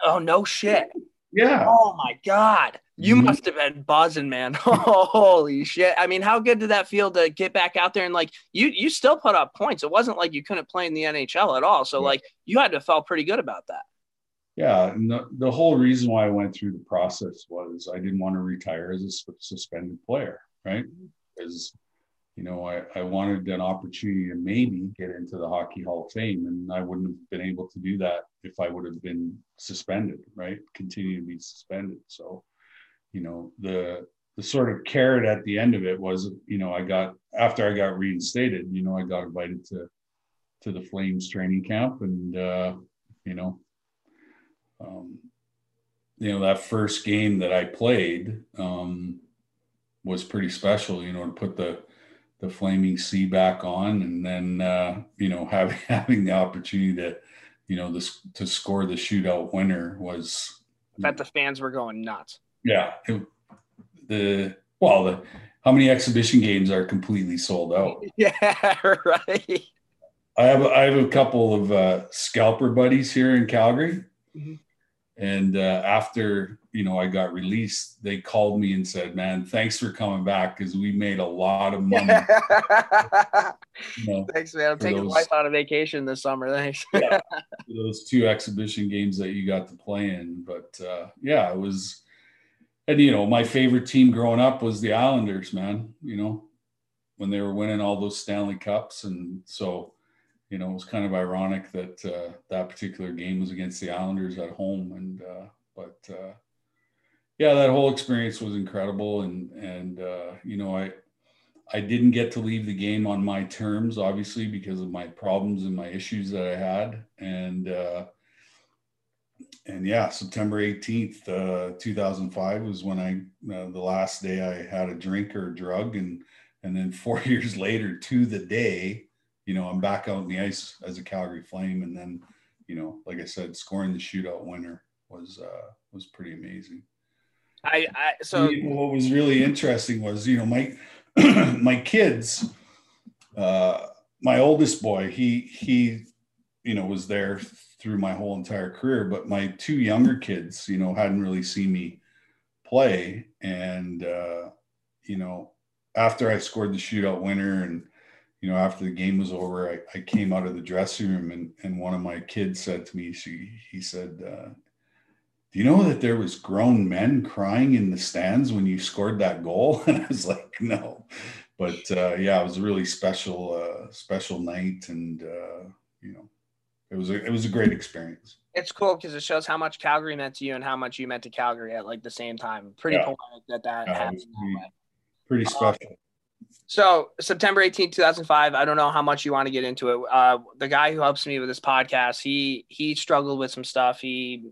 Oh, no shit. Yeah. Oh my God. You Mhm. must have been buzzing, man. Holy shit. I mean, how good did that feel to get back out there and like you you still put up points. It wasn't like you couldn't play in the NHL at all. So Yeah. like you had to felt pretty good about that. Yeah, and the, the whole reason why I went through the process was I didn't want to retire as a suspended player, right? Because, you know, I, I wanted an opportunity to maybe get into the Hockey Hall of Fame, and I wouldn't have been able to do that if I would have been suspended, right? Continue to be suspended. So, you know, the the sort of carrot at the end of it was, you know, I got after I got reinstated, you know, I got invited to to the Flames training camp, and uh, you know, um, you know that first game that I played um, was pretty special. You know, to put the the flaming C back on, and then uh, you know having having the opportunity to you know this to score the shootout winner was that the fans were going nuts. yeah it, the well, the how many exhibition games are completely sold out? Yeah, right. I have I have a couple of uh, scalper buddies here in Calgary, Mhm. And uh, after you know I got released, they called me and said, "Man, thanks for coming back because we made a lot of money." You know, Thanks, man. I'm taking those- wife on a vacation this summer. Thanks. Yeah. those two exhibition games that you got to play in. But uh, yeah, it was, and you know, my favorite team growing up was the Islanders, man. You know, when they were winning all those Stanley Cups, and so you know, it was kind of ironic that uh, that particular game was against the Islanders at home, and uh, but uh, yeah, that whole experience was incredible, and and uh, you know, I. I didn't get to leave the game on my terms, obviously, because of my problems and my issues that I had. And uh, and yeah, September 18th, uh, 2005 was when I the last day I had a drink or a drug, and and then four years later to the day, you know, I'm back out on the ice as a Calgary Flame, and then you know, like I said, scoring the shootout winner was uh, was pretty amazing. I, I so what was really interesting was you know my my kids uh my oldest boy he he you know was there through my whole entire career. But my two younger kids you know hadn't really seen me play. And uh you know after i scored the shootout winner and you know after the game was over i, I came out of the dressing room and and one of my kids said to me she he said uh do you know that there was grown men crying in the stands when you scored that goal? And i was like no. But uh, yeah it was a really special uh, special night and uh, you know it was a, it was a great experience. It's cool because it shows how much Calgary meant to you and how much you meant to Calgary at like the same time. Pretty Yeah. that that Yeah, happened that pretty- pretty special So September 18, 2005, I don't know how much you want to get into it. Uh, the guy who helps me with this podcast, he he struggled with some stuff. He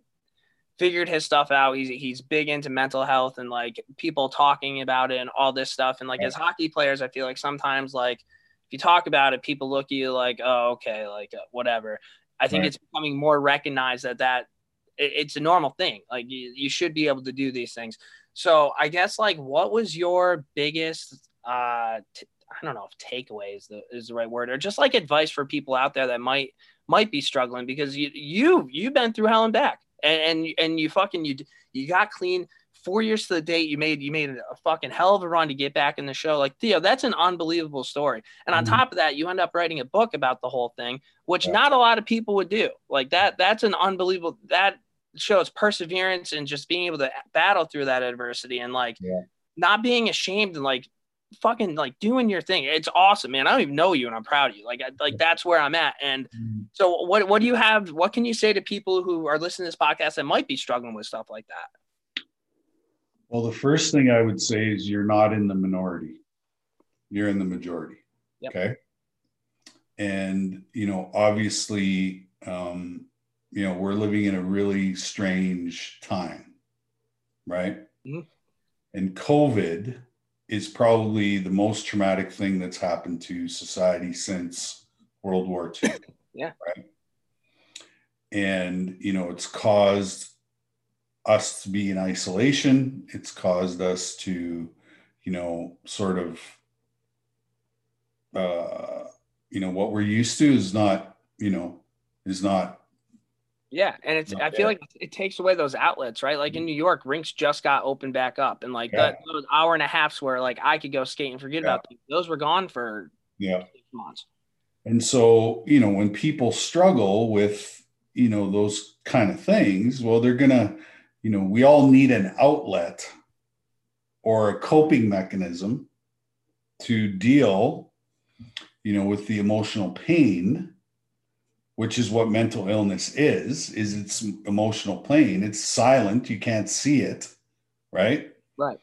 figured his stuff out. He's he's big into mental health and like people talking about it and all this stuff. And like as hockey players, I feel like sometimes like if you talk about it, people look at you like, oh, okay, like uh, whatever. I think Right. it's becoming more recognized that that it- it's a normal thing. Like you, you should be able to do these things. So I guess like what was your biggest uh t- I don't know if takeaway is the is the right word or just like advice for people out there that might might be struggling because you you you've been through hell and back and and, and you fucking you you got clean four years to the date you made you made a fucking hell of a run to get back in the show like Theo that's an unbelievable story and on Mhm. top of that you end up writing a book about the whole thing which Yeah. not a lot of people would do like that that's an unbelievable that shows perseverance and just being able to battle through that adversity and like Yeah. not being ashamed and like fucking like doing your thing. It's awesome, man. I don't even know you and I'm proud of you. Like I, like that's where I'm at. And so what what do you have what can you say to people who are listening to this podcast that might be struggling with stuff like that? well the first thing i would say is you're not in the minority you're in the majority Yep. okay and you know obviously um you know we're living in a really strange time right Mhm. and covid is probably the most traumatic thing that's happened to society since world war ii Yeah. right? And you know it's caused us to be in isolation. It's caused us to you know sort of uh you know what we're used to is not you know is not Yeah, and it's Not I feel bad. like it takes away those outlets, right? Like in mm-hmm. New York, rinks just got opened back up, and like Yeah. that those hour and a halfs where like I could go skate and forget Yeah. about things, those were gone for yeah six months. And so, you know, when people struggle with, you know, those kind of things, well, they're going to, you know, we all need an outlet or a coping mechanism to deal, you know, with the emotional pain, which is what mental illness is, is it's emotional pain. It's silent, you can't see it, right? Right.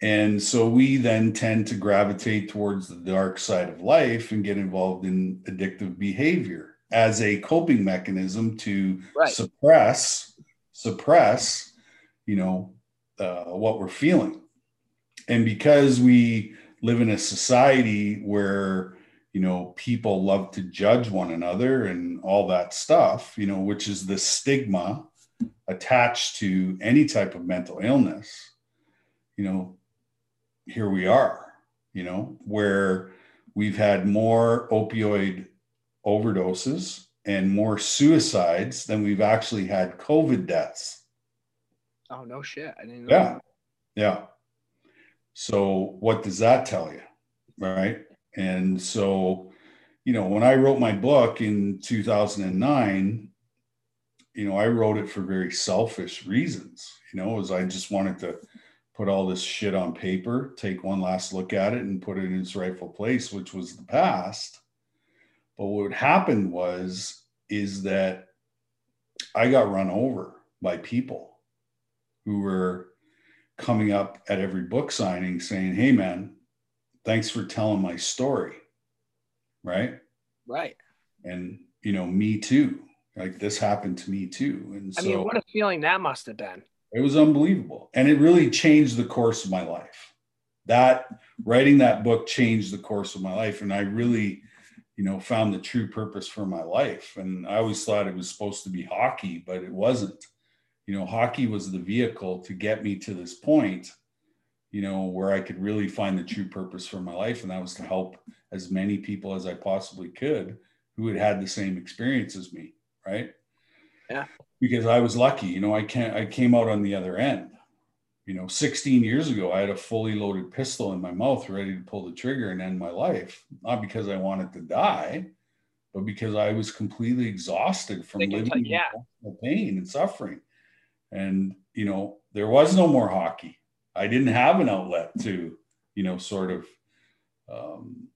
And so we then tend to gravitate towards the dark side of life and get involved in addictive behavior as a coping mechanism to Right. suppress, suppress, you know, uh, what we're feeling. And because we live in a society where, you know, people love to judge one another and all that stuff, you know, which is the stigma attached to any type of mental illness, you know, here we are, you know, where we've had more opioid overdoses and more suicides than we've actually had COVID deaths. Oh no shit! I didn't. Know Yeah. that. Yeah. So what does that tell you? Right. And so, you know, when I wrote my book in 2009, you know, I wrote it for very selfish reasons, you know, as I just wanted to put all this shit on paper, take one last look at it and put it in its rightful place, which was the past. But what happened was, is that I got run over by people who were coming up at every book signing saying, Hey, man, thanks for telling my story. Right. Right. And, you know, me too. Like this happened to me too. And I so mean, what a feeling that must have been. it was unbelievable. And it really changed the course of my life. That writing that book changed the course of my life. And I really, you know, found the true purpose for my life. And I always thought it was supposed to be hockey, but it wasn't. You know, hockey was the vehicle to get me to this point, you know, where I could really find the true purpose for my life. And that was to help as many people as I possibly could who had had the same experience as me. Right. Yeah. Because I was lucky, you know, I can't, I came out on the other end. You know, 16 years ago, I had a fully loaded pistol in my mouth, ready to pull the trigger and end my life. Not because I wanted to die, but because I was completely exhausted from living in yeah. pain and suffering. And, you know, there was no more hockey. I didn't have an outlet to, you know, sort of um,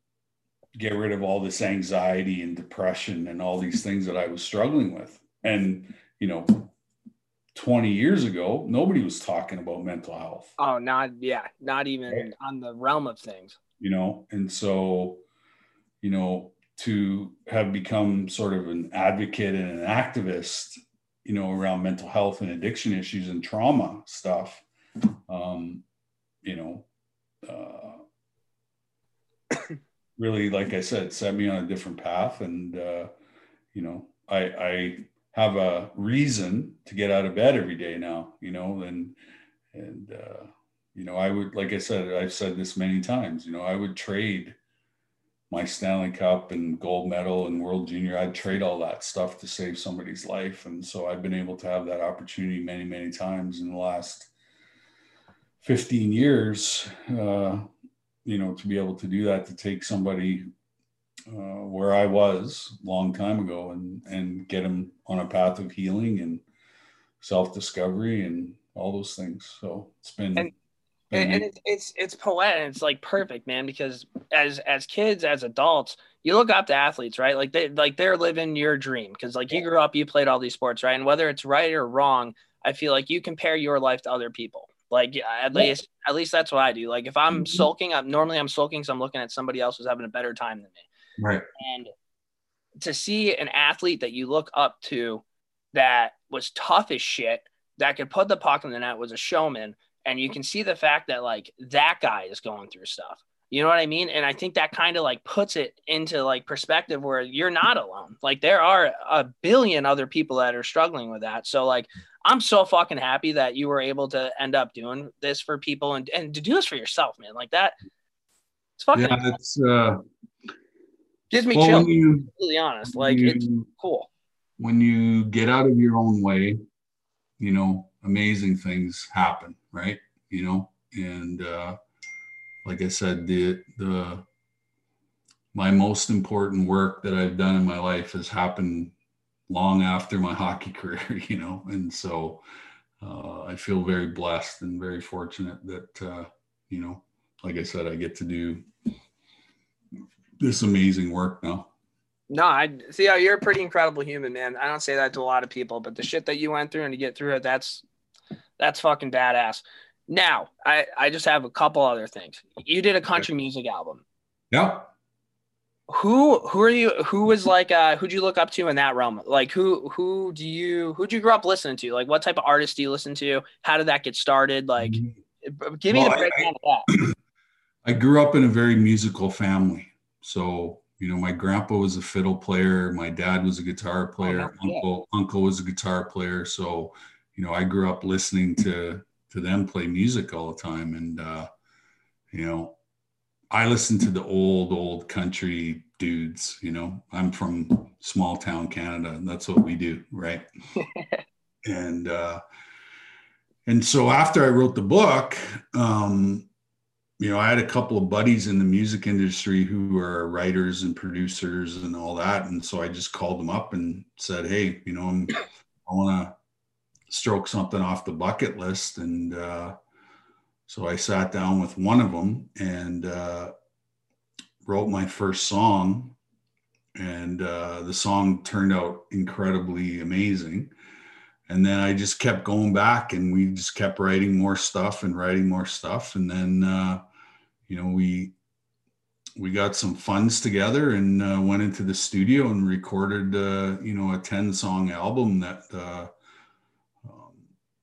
get rid of all this anxiety and depression and all these things that I was struggling with. And, you know, 20 years ago, nobody was talking about mental health Oh, not yeah, not even Right. on the realm of things. you know and so you know to have become sort of an advocate and an activist you know around mental health and addiction issues and trauma stuff um you know uh really like i said set me on a different path and uh you know i i have a reason to get out of bed every day now you know and and uh you know, I would, like I said, I've said this many times, you know, I would trade my Stanley Cup and gold medal and World Junior. I'd trade all that stuff to save somebody's life. And so I've been able to have that opportunity many, many times in the last 15 years, uh, you know, to be able to do that, to take somebody uh, where I was a long time ago and, and get them on a path of healing and self-discovery and all those things. So it's been, And- been and, it's, it's it's poetic. It's like perfect man because as as kids as adults you look up to athletes right? Like they like they're living your dream because like you grew up you played all these sports right? And whether it's right or wrong i feel like you compare your life to other people like at least at least that's what i do like if i'm Mhm. sulking i'm normally i'm sulking so i'm looking at somebody else who's having a better time than me Right. and to see an athlete that you look up to that was tough as shit, that could put the puck in the net, was a showman, and you can see the fact that like that guy is going through stuff. You know what I mean? And I think that kind of like puts it into like perspective where you're not alone. Like there are a billion other people that are struggling with that. So like I'm so fucking happy that you were able to end up doing this for people and, and to do this for yourself, man. Like that. It's fucking Yeah, it's uh gives me well, chills. when you, Completely honest. Like you it's cool. when you get out of your own way, you know, amazing things happen, right? You know, and uh like I said, the the my most important work that I've done in my life has happened long after my hockey career, you know, and so uh, I feel very blessed and very fortunate that uh, you know, like I said, I get to do this amazing work now. No, I see you're a pretty incredible human, man. I don't say that to a lot of people, but the shit that you went through and to get through it, that's that's fucking badass. Now, I I just have a couple other things. You did a country music album. Yeah. Who who are you? Who was like? Uh, who'd you look up to in that realm? Like who who do you who'd you grow up listening to? Like what type of artists do you listen to? How did that get started? Like, give me Well, the I- breakdown of that. I grew up in a very musical family. So, you know, my grandpa was a fiddle player, my dad was a guitar player, no shit. uncle uncle was a guitar player. So, you know, I grew up listening to to them play music all the time and uh you know, I listen to the old, old country dudes, you know, I'm from small town Canada and that's what we do. Right. and, uh, and so after I wrote the book, um, you know, I had a couple of buddies in the music industry who are writers and producers and all that. And so I just called them up and said, Hey, you know, I'm, I want to stroke something off the bucket list. And, uh, so I sat down with one of them and uh, wrote my first song. And uh, the song turned out incredibly amazing. And then I just kept going back and we just kept writing more stuff and writing more stuff. And then, uh, you know, we, we got some funds together and uh, went into the studio and recorded, uh, you know, a 10 song album that, uh, um,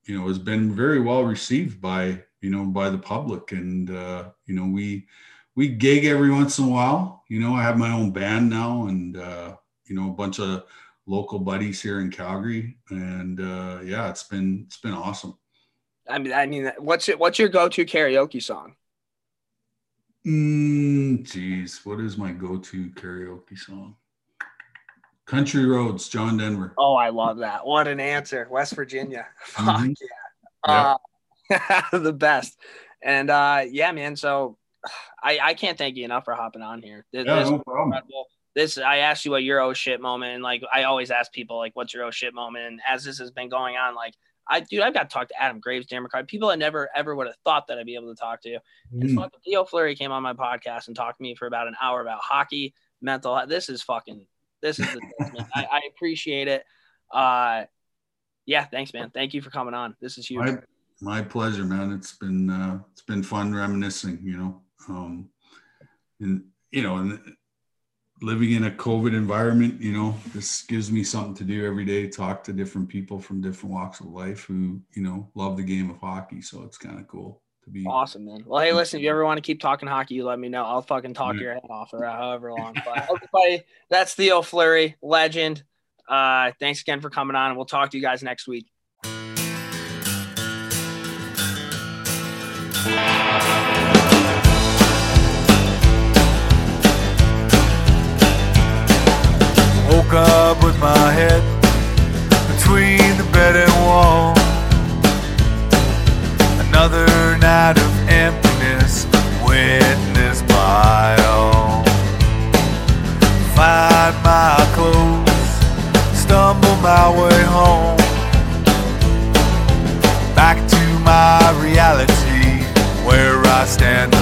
you know, has been very well received by you know, by the public. And, uh, you know, we, we gig every once in a while, you know, I have my own band now and, uh, you know, a bunch of local buddies here in Calgary. And, uh, yeah, it's been, it's been awesome. I mean, I mean, what's it, what's your go-to karaoke song? Mm, geez, what is my go-to karaoke song? Country Roads, John Denver. Oh, I love that. What an answer. West Virginia. Fuck Mhm. yeah. Yeah. Uh, the best. And uh, yeah, man. So I, I can't thank you enough for hopping on here. This, Yeah, this, no problem. incredible. this I asked you what your oh shit moment, and like I always ask people like, what's your oh shit moment? And as this has been going on, like I dude, I've got to talk to Adam Graves, Dan people I never ever would have thought that I'd be able to talk to. You. And Mm. fucking Theo Fleury came on my podcast and talked to me for about an hour about hockey, mental health. This is fucking this is the. I, I appreciate it. Uh yeah, thanks, man. Thank you for coming on. This is huge. My, my pleasure, man. It's been uh, it's been fun reminiscing, you know. Um, and you know, and living in a COVID environment, you know, this gives me something to do every day. Talk to different people from different walks of life who, you know, love the game of hockey. So it's kind of cool to be. Awesome, man. Well, hey, listen, if you ever want to keep talking hockey, you let me know. I'll fucking talk Yeah. your head off or however long. But everybody, that's Theo Fleury, legend. Uh, thanks again for coming on, and we'll talk to you guys next week. My head between the bed and wall. Another night of emptiness witnessed by all. Find my clothes, stumble my way home. Back to my reality where I stand.